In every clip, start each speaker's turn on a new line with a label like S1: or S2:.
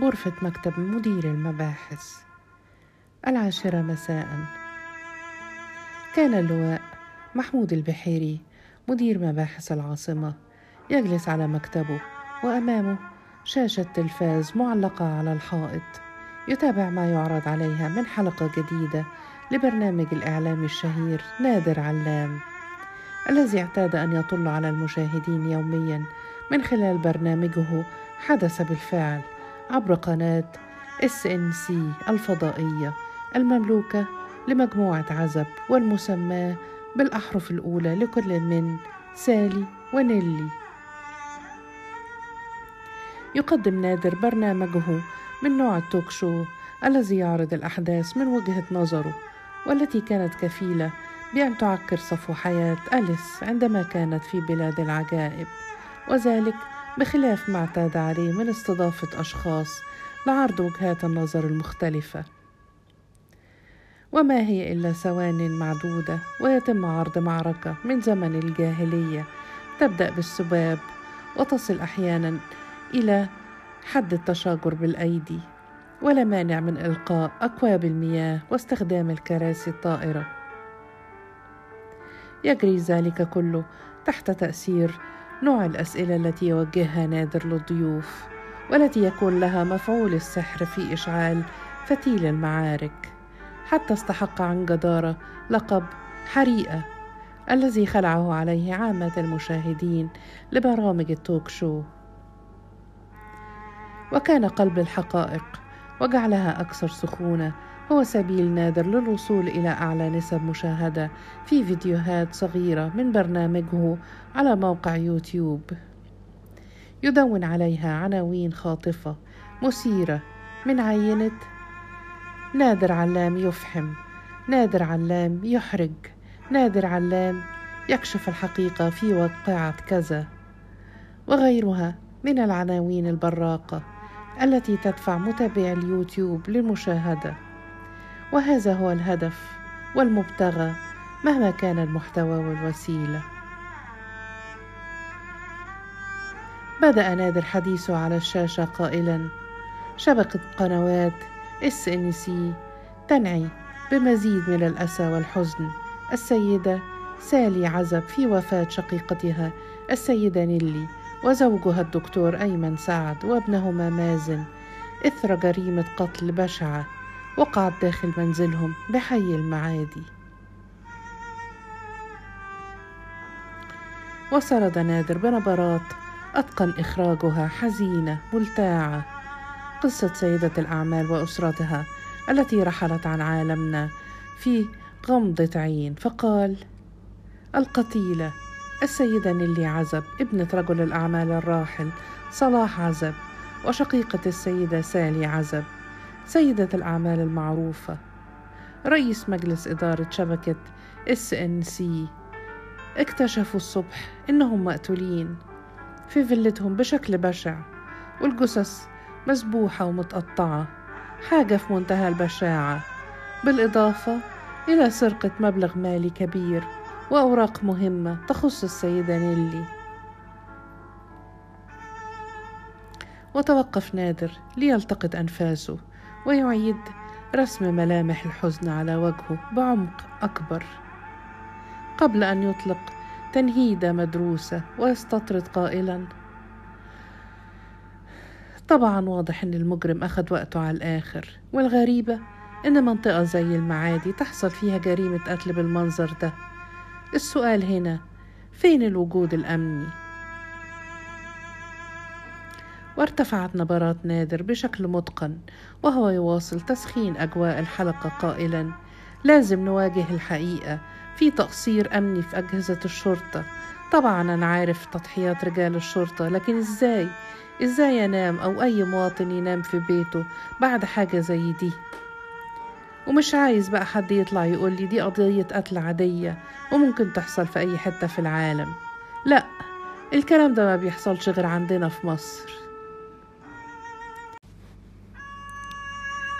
S1: غرفة مكتب مدير المباحث. العاشرة مساء. كان اللواء محمود البحيري مدير مباحث العاصمة يجلس على مكتبه وأمامه شاشة تلفاز معلقة على الحائط. يتابع ما يعرض عليها من حلقة جديدة لبرنامج الإعلامي الشهير نادر علام الذي اعتاد أن يطل على المشاهدين يوميا من خلال برنامجه حدث بالفعل. عبر قناة SNC الفضائية المملوكة لمجموعة عزب والمسماة بالأحرف الأولى لكل من سالي ونيلي. يقدم نادر برنامجه من نوع التوك شو الذي يعرض الأحداث من وجهة نظره والتي كانت كفيلة بأن تعكر صفو حياة أليس عندما كانت في بلاد العجائب. وذلك بخلاف ما اعتاد عليه من استضافة أشخاص لعرض وجهات النظر المختلفة. وما هي إلا ثوان معدودة ويتم عرض معركة من زمن الجاهلية تبدأ بالسباب وتصل أحيانا إلى حد التشاجر بالأيدي ولا مانع من إلقاء أكواب المياه واستخدام الكراسي الطائرة. يجري ذلك كله تحت تأثير نوع الأسئلة التي يوجهها نادر للضيوف والتي يكون لها مفعول السحر في إشعال فتيل المعارك. حتى استحق عن جدارة لقب حريقة الذي خلعه عليه عامة المشاهدين لبرامج التوك شو. وكان قلب الحقائق وجعلها أكثر سخونة هو سبيل نادر للوصول إلى أعلى نسب مشاهدة في فيديوهات صغيرة من برنامجه على موقع يوتيوب. يدون عليها عناوين خاطفة مثيرة من عينة نادر علام يفحم نادر علام يحرج نادر علام يكشف الحقيقة في واقعة كذا. وغيرها من العناوين البراقة التي تدفع متابعي اليوتيوب للمشاهدة. وهذا هو الهدف والمبتغى مهما كان المحتوى والوسيلة. بدأ نادر حديثه على الشاشة قائلا شبكة قنوات SNC تنعي بمزيد من الأسى والحزن. السيدة سالي عزب في وفاة شقيقتها السيدة نيلي وزوجها الدكتور أيمن سعد وابنهما مازن إثر جريمة قتل بشعة. وقعت داخل منزلهم بحي المعادي. وسرد نادر بنبرات أتقن إخراجها حزينة ملتاعة. قصة سيدة الأعمال وأسرتها التي رحلت عن عالمنا في غمضة عين. فقال القتيلة السيدة نيلي عزب ابنة رجل الأعمال الراحل صلاح عزب وشقيقة السيدة سالي عزب. سيدة الأعمال المعروفة. رئيس مجلس إدارة شبكة SNC. اكتشفوا الصبح إنهم مقتولين في فيلتهم بشكل بشع والجثث مذبوحة ومتقطعة. حاجة في منتهى البشاعة. بالإضافة إلى سرقة مبلغ مالي كبير وأوراق مهمة تخص السيدة نيلي. وتوقف نادر ليلتقط أنفاسه. ويعيد رسم ملامح الحزن على وجهه بعمق أكبر. قبل أن يطلق تنهيده مدروسة ويستطرد قائلا طبعا واضح أن المجرم أخذ وقته على الآخر والغريبة أن منطقة زي المعادي تحصل فيها جريمة قتل بالمنظر ده. السؤال هنا فين الوجود الأمني؟ وارتفعت نبرات نادر بشكل متقن وهو يواصل تسخين أجواء الحلقة قائلا لازم نواجه الحقيقة في تقصير أمني في أجهزة الشرطة. طبعا أنا عارف تضحيات رجال الشرطة لكن إزاي؟ إزاي أنام أو أي مواطن ينام في بيته بعد حاجة زي دي؟ ومش عايز بقى حد يطلع يقول لي دي قضية قتل عادية وممكن تحصل في أي حتة في العالم. لا الكلام ده ما بيحصلش غير عندنا في مصر.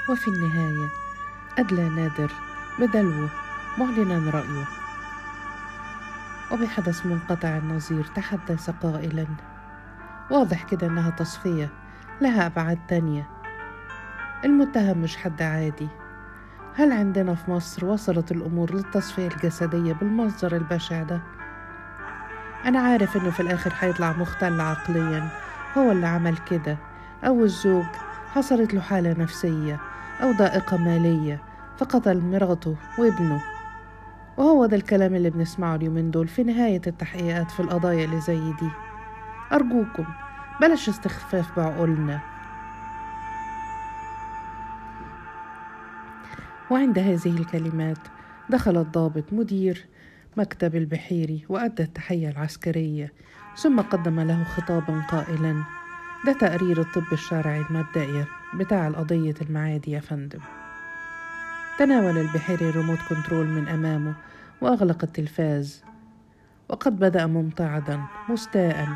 S1: وفي النهاية أدلى نادر بدلوه معلنا رأيه. وبحدث منقطع النظير تحدث قائلا. واضح كده إنها تصفية لها أبعاد تانية. المتهم مش حد عادي. هل عندنا في مصر وصلت الأمور للتصفية الجسدية بالمصدر البشع ده؟ أنا عارف إنه في الآخر حيطلع مختل عقليا. هو اللي عمل كده. أو الزوج حصلت له حالة نفسية. أو ضائقة مالية. فقتل مراته وابنه. وهو ده الكلام اللي بنسمعه اليومين دول في نهاية التحقيقات في القضايا اللي زي دي. أرجوكم بلاش استخفاف بعقولنا. وعند هذه الكلمات دخل الضابط مدير مكتب البحيري وأدى التحية العسكرية ثم قدم له خطابا قائلا ده تقرير الطب الشرعي المبدئي بتاع القضية المعادي يا فندم. تناول البحيري الريموت كنترول من أمامه وأغلق التلفاز. وقد بدأ ممتعضا مستاء.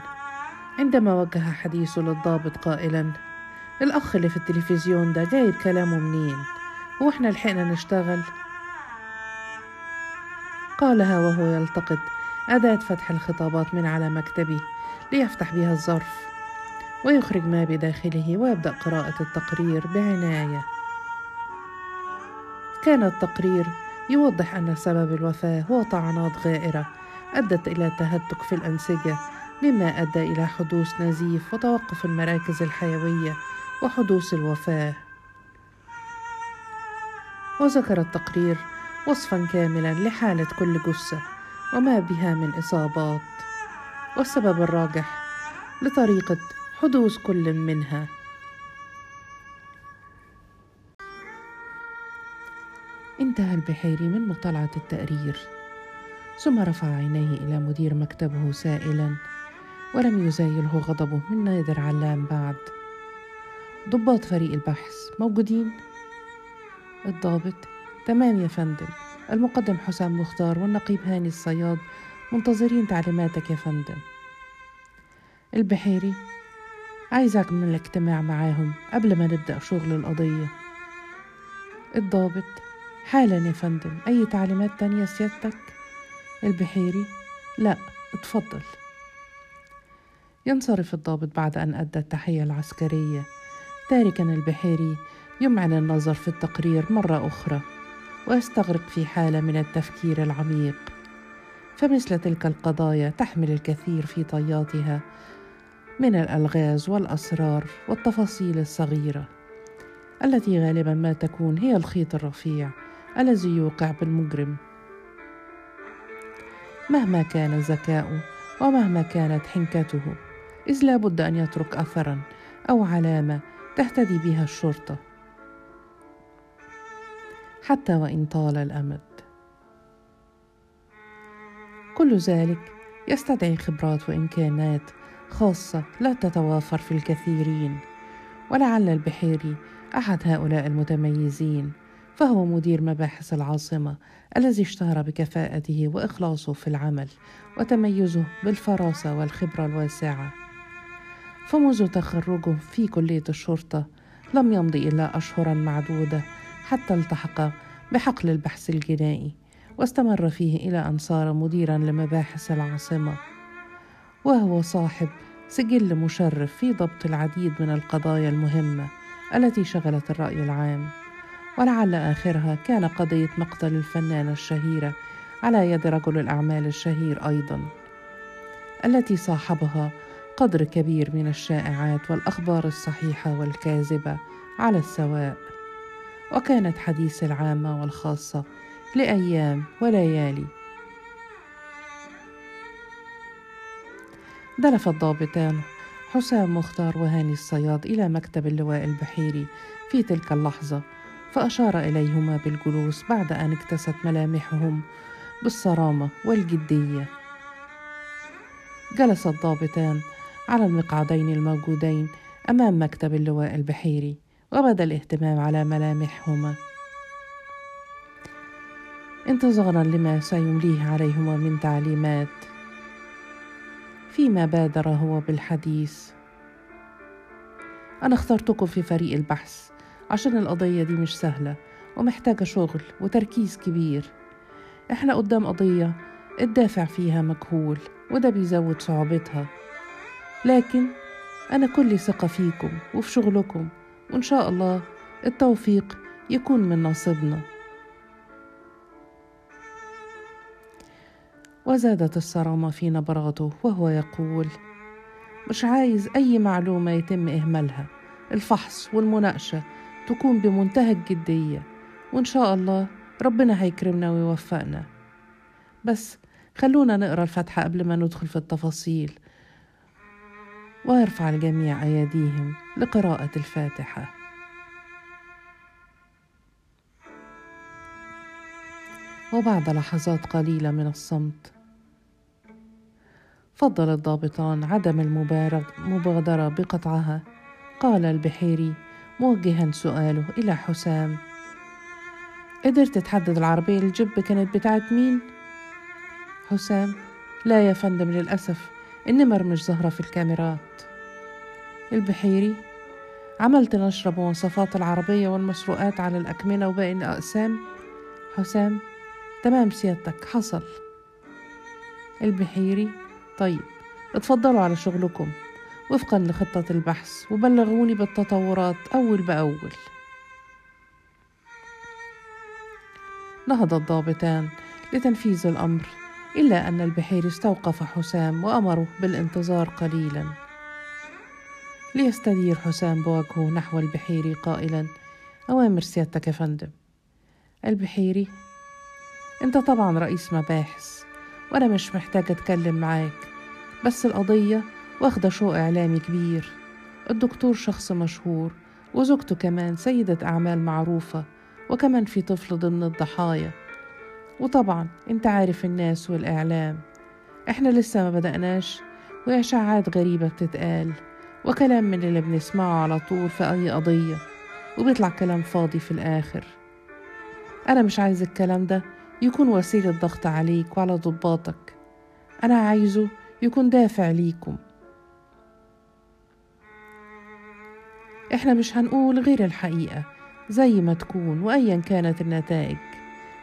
S1: عندما وجه حديثه للضابط قائلا الأخ اللي في التلفزيون ده جايب كلامه منين؟ هو إحنا لحقنا نشتغل؟ قالها وهو يلتقط أداة فتح الخطابات من على مكتبه ليفتح بها الظرف. ويخرج ما بداخله ويبدأ قراءة التقرير بعناية. كان التقرير يوضح أن سبب الوفاة هو طعنات غائرة أدت إلى تهتك في الأنسجة مما أدى إلى حدوث نزيف وتوقف المراكز الحيوية وحدوث الوفاة. وذكر التقرير وصفا كاملا لحالة كل جثة وما بها من إصابات. والسبب الراجح لطريقة حدوث كل منها. انتهى البحيري من مطالعة التقرير ثم رفع عينيه إلى مدير مكتبه سائلا ولم يزايله غضبه من نادر علام بعد. ضباط فريق البحث موجودين؟ الضابط تمام يا فندم. المقدم حسام مختار والنقيب هاني الصياد منتظرين تعليماتك يا فندم. البحيري عايزك من الاجتماع معاهم قبل ما نبدأ شغل القضية. الضابط. حالا يا فندم أي تعليمات تانية سيادتك؟ البحيري. لا اتفضل. ينصرف الضابط بعد أن أدى التحية العسكرية. تاركا البحيري يمعن النظر في التقرير مرة أخرى ويستغرق في حالة من التفكير العميق. فمثل تلك القضايا تحمل الكثير في طياتها من الألغاز والأسرار والتفاصيل الصغيرة. التي غالبا ما تكون هي الخيط الرفيع الذي يوقع بالمجرم. مهما كان ذكاؤه ومهما كانت حنكته إذ لا بد أن يترك أثرا أو علامة تهتدي بها الشرطة. حتى وإن طال الأمد. كل ذلك يستدعي خبرات وإمكانات خاصة لا تتوافر في الكثيرين ولعل البحيري أحد هؤلاء المتميزين فهو مدير مباحث العاصمة الذي اشتهر بكفاءته وإخلاصه في العمل وتميزه بالفراسة والخبرة الواسعة. فمنذ تخرجه في كلية الشرطة لم يمضي إلا أشهرا معدودة حتى التحق بحقل البحث الجنائي واستمر فيه إلى أن صار مديرا لمباحث العاصمة. وهو صاحب سجل مشرف في ضبط العديد من القضايا المهمة التي شغلت الرأي العام. ولعل آخرها كان قضية مقتل الفنانة الشهيرة على يد رجل الأعمال الشهير أيضا التي صاحبها قدر كبير من الشائعات والأخبار الصحيحة والكاذبة على السواء. وكانت حديث العامة والخاصة لأيام وليالي دلف الضابطان حسام مختار وهاني الصياد إلى مكتب اللواء البحيري في تلك اللحظة فأشار إليهما بالجلوس بعد أن اكتست ملامحهم بالصرامة والجدية. جلس الضابطان على المقعدين الموجودين أمام مكتب اللواء البحيري وبدأ الاهتمام على ملامحهما. انتظارا لما سيمليه عليهما من تعليمات. فيما بادر هو بالحديث. أنا اخترتكم في فريق البحث. عشان القضية دي مش سهلة ومحتاجة شغل وتركيز كبير. إحنا قدام قضية الدافع فيها مجهول وده بيزود صعوبتها. لكن أنا كل ثقة فيكم وفي شغلكم وإن شاء الله التوفيق يكون من نصيبنا. وزادت الصرامة في نبراته وهو يقول مش عايز أي معلومة يتم إهمالها. الفحص والمناقشة تكون بمنتهى الجدية وإن شاء الله ربنا هيكرمنا ويوفقنا. بس خلونا نقرأ الفاتحة قبل ما ندخل في التفاصيل ويرفع الجميع أيديهم لقراءة الفاتحة. وبعد لحظات قليلة من الصمت. فضل الضابطان عدم المبادرة بقطعها. قال البحيري موجها سؤاله إلى حسام. قدرت تحدد العربية الجب كانت بتاعت مين؟ حسام. لا يا فندم للأسف النمر مش ظاهرة في الكاميرات. البحيري عملت نشرة بمواصفات العربية والمسروقات على الأكمنة وباقي الأقسام؟ حسام. تمام سيادتك حصل. البحيري طيب اتفضلوا على شغلكم. وفقا لخطة البحث وبلغوني بالتطورات أول بأول. نهض الضابطان لتنفيذ الأمر إلا أن البحيري استوقف حسام وأمره بالانتظار قليلا. ليستدير حسام بوجهه نحو البحيري قائلا أوامر سيادتك يا فندم. البحيري أنت طبعا رئيس مباحث وأنا مش محتاج أتكلم معاك بس القضية واخدة شو إعلامي كبير. الدكتور شخص مشهور وزوجته كمان سيدة أعمال معروفة وكمان في طفل ضمن الضحايا. وطبعا أنت عارف الناس والإعلام. إحنا لسه ما بدأناش وإشاعات غريبة بتتقال وكلام من اللي بنسمعه على طول في أي قضية وبيطلع كلام فاضي في الآخر. أنا مش عايز الكلام ده يكون وسيلة ضغط عليك وعلى ضباطك. أنا عايزه يكون دافع ليكم. إحنا مش هنقول غير الحقيقة زي ما تكون وأيا كانت النتائج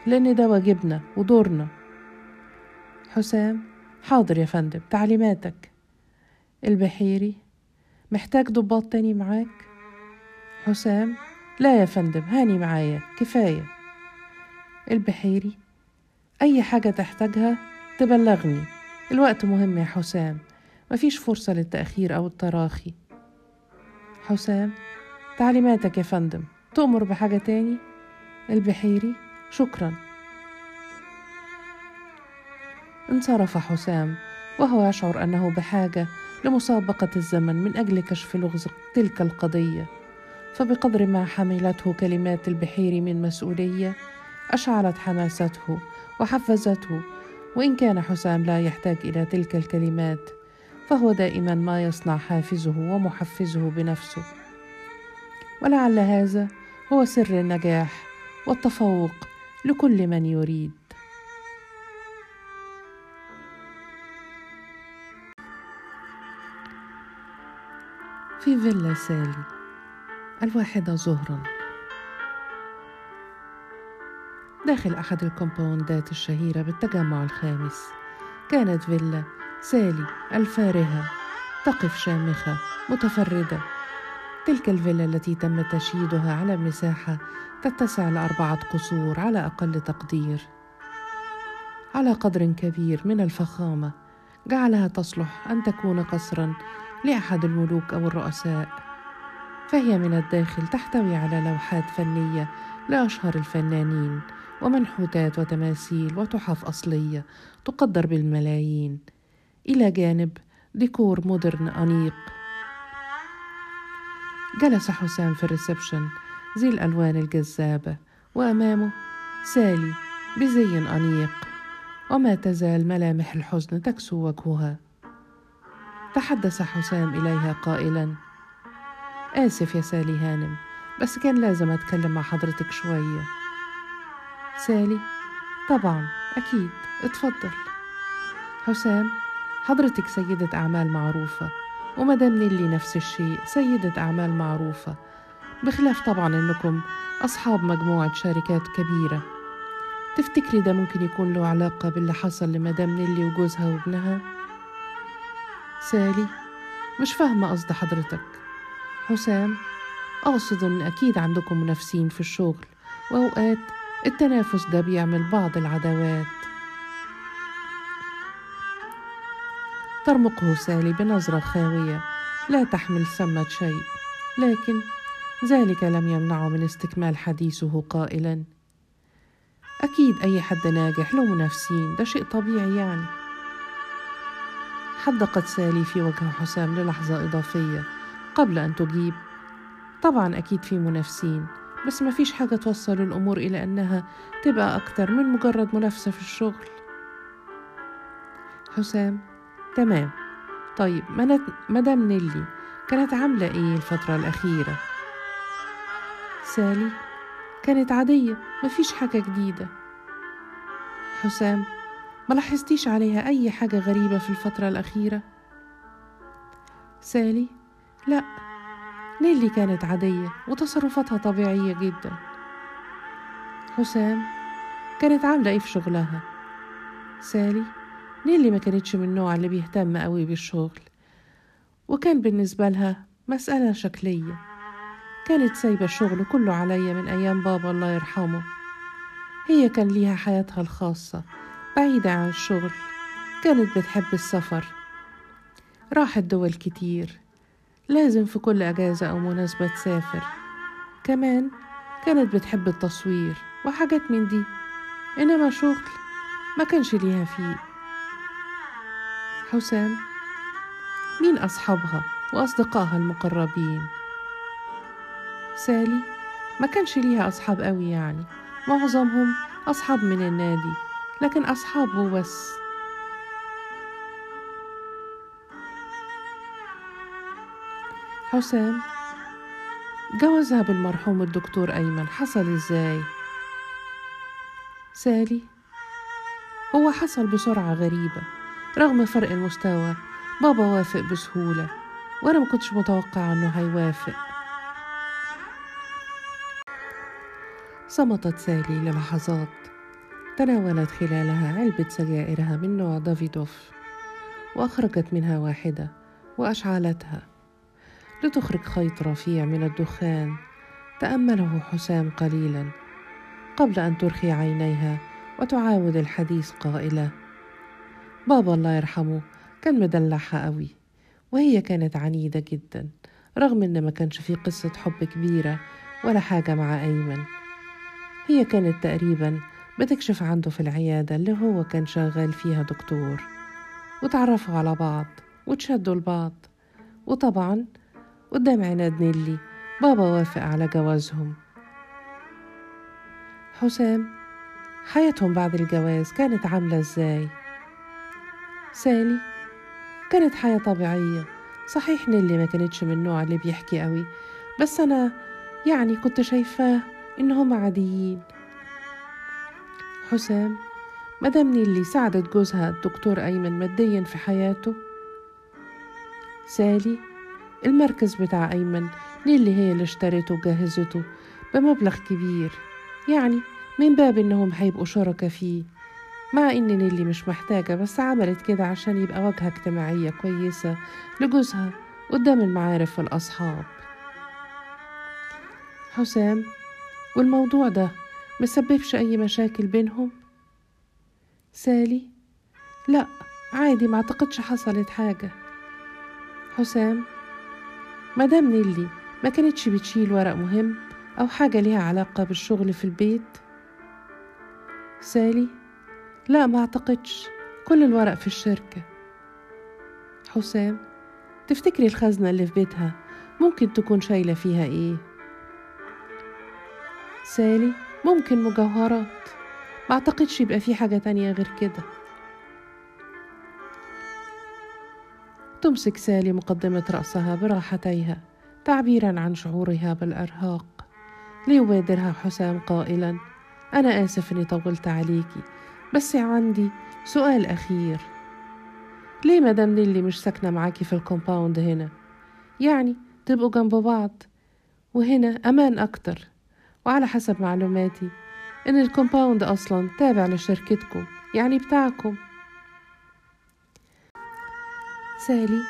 S1: لأن ده واجبنا ودورنا. حسام حاضر يا فندم تعليماتك. البحيري محتاج ضباط تاني معاك؟ حسام لا يا فندم هاني معايا كفاية. البحيري أي حاجة تحتاجها تبلغني. الوقت مهم يا حسام. مفيش فرصة للتأخير أو التراخي. حسام تعليماتك يا فندم. تؤمر بحاجة تاني؟ البحيري؟ شكرا. انصرف حسام وهو يشعر أنه بحاجة لمسابقة الزمن من أجل كشف لغز تلك القضية. فبقدر ما حملته كلمات البحيري من مسؤولية أشعلت حماسته وحفزته وإن كان حسام لا يحتاج إلى تلك الكلمات فهو دائما ما يصنع حافزه ومحفزه بنفسه. ولعل هذا هو سر النجاح والتفوق لكل من يريد. في فيلا سالي الواحدة ظهرا داخل أحد الكومباوندات الشهيرة بالتجمع الخامس. كانت فيلا سالي الفارهة تقف شامخة متفردة. تلك الفيلا التي تم تشييدها على مساحة تتسع لأربعة قصور على أقل تقدير. على قدر كبير من الفخامة جعلها تصلح أن تكون قصرا لأحد الملوك أو الرؤساء. فهي من الداخل تحتوي على لوحات فنية لأشهر الفنانين. ومنحوتات وتماثيل وتحف أصلية تقدر بالملايين. إلى جانب ديكور modern أنيق. جلس حسام في ال reception ذي الألوان الجذابة وأمامه سالي بزي أنيق. وما تزال ملامح الحزن تكسو وجهها. تحدث حسام إليها قائلا. آسف يا سالي هانم بس كان لازم أتكلم مع حضرتك شوية. سالي. طبعا أكيد. اتفضل. حسام حضرتك سيدة أعمال معروفة. ومدام نيلي نفس الشيء سيدة أعمال معروفة. بخلاف طبعا إنكم أصحاب مجموعة شركات كبيرة. تفتكري ده ممكن يكون له علاقة باللي حصل لمدام نيلي وجوزها وابنها؟ سالي مش فاهمة قصد حضرتك. حسام أقصد إن أكيد عندكم منافسين في الشغل. وأوقات التنافس ده بيعمل بعض العداوات. ترمقه سالي بنظرة خاوية لا تحمل ثمة شيء لكن ذلك لم يمنعه من استكمال حديثه قائلا. أكيد أي حد ناجح له منافسين ده شيء طبيعي يعني. حدقت سالي في وجه حسام للحظة إضافية قبل أن تجيب. طبعا أكيد في منافسين. بس ما فيش حاجة توصل الأمور إلى أنها تبقى أكتر من مجرد منافسة في الشغل حسام تمام طيب مدام نيلي كانت عاملة إيه الفترة الأخيرة؟ سالي كانت عادية مفيش حاجة جديدة حسام ما لاحظتيش عليها أي حاجة غريبة في الفترة الأخيرة؟ سالي لا نيلي كانت عادية وتصرفاتها طبيعية جدا. حسام كانت عاملة إيه في شغلها؟ سالي نيلي ما كانتش من النوع اللي بيهتم قوي بالشغل وكان بالنسبة لها مسألة شكلية. كانت سايبة الشغل كله عليا من أيام بابا الله يرحمه. هي كان ليها حياتها الخاصة بعيدة عن الشغل كانت بتحب السفر. راحت دول كتير. لازم في كل أجازة أو مناسبة تسافر. كمان كانت بتحب التصوير وحاجات من دي إنما شغل ما كانش ليها فيه. حسام مين أصحابها وأصدقائها المقربين؟ سالي ما كانش ليها أصحاب قوي يعني معظمهم أصحاب من النادي لكن أصحابه بس. حسام جوزها بالمرحوم الدكتور أيمن حصل إزاي؟ سالي هو حصل بسرعة غريبة رغم فرق المستوى بابا وافق بسهولة وأنا ما كنتش متوقعة إنه هيوافق صمتت سالي للحظات تناولت خلالها علبة سجائرها من نوع دافيدوف وأخرجت منها واحدة وأشعلتها لتخرج خيط رفيع من الدخان. تأمله حسام قليلا قبل أن ترخي عينيها وتعاود الحديث قائلة بابا الله يرحمه كان مدلعها قوي وهي كانت عنيدة جدا رغم إن ما كانش في قصة حب كبيرة ولا حاجة مع أيمن. هي كانت تقريبا بتكشف عنده في العيادة اللي هو كان شغال فيها دكتور. وتعرفوا على بعض وتشدوا لبعض. وطبعا قدام عناد نيلي. بابا وافق على جوازهم. حسام حياتهم بعد الجواز كانت عاملة إزاي؟ سالي كانت حياة طبيعية. صحيح نيلي ما كانتش من النوع اللي بيحكي قوي بس أنا يعني كنت شايفاه إنهم عاديين. حسام مدام نيلي ساعدت جوزها الدكتور أيمن ماديا في حياته. سالي المركز بتاع أيمن نيلي هي اللي اشترته وجهزته بمبلغ كبير. يعني من باب إنهم هيبقوا شركة فيه. مع إن نيلي مش محتاجة بس عملت كده عشان يبقى واجهة اجتماعية كويسة لجوزها قدام المعارف والأصحاب. حسام والموضوع ده مسببش أي مشاكل بينهم؟ سالي لا عادي ما أعتقدش حصلت حاجة. حسام مدام نيلي ما كانتش بتشيل ورق مهم أو حاجة ليها علاقة بالشغل في البيت؟ سالي لا ما أعتقدش. كل الورق في الشركة. حسام تفتكري الخزنة اللي في بيتها ممكن تكون شايلة فيها إيه؟ سالي ممكن مجوهرات. ما أعتقدش يبقى في حاجة تانية غير كده. تمسك سالي مقدمة رأسها براحتيها تعبيرا عن شعورها بالإرهاق. ليبادرها حسام قائلا أنا آسف إني طولت عليكي بس عندي سؤال أخير. ليه مدام نيلي مش ساكنة معاكي في ال compound هنا؟ يعني تبقوا جنب بعض وهنا أمان أكتر. وعلى حسب معلوماتي إن ال compound أصلا تابع لشركتكم يعني بتاعكم. سالي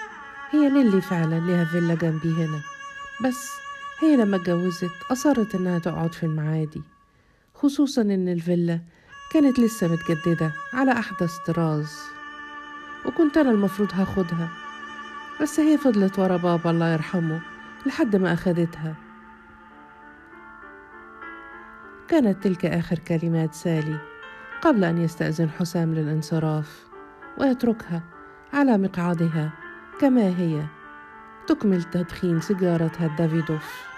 S1: هي نيلي فعلا ليها فيلا جنبي هنا. بس هي لما اتجوزت أصرت إنها تقعد في المعادي. خصوصا إن الفيلا كانت لسه متجددة على أحدث طراز وكنت أنا المفروض هاخدها. بس هي فضلت ورا بابا الله يرحمه لحد ما أخدتها. كانت تلك آخر كلمات سالي قبل أن يستأذن حسام للانصراف ويتركها. على مقعدها كما هي. تكمل تدخين سيجارتها الدافيدوف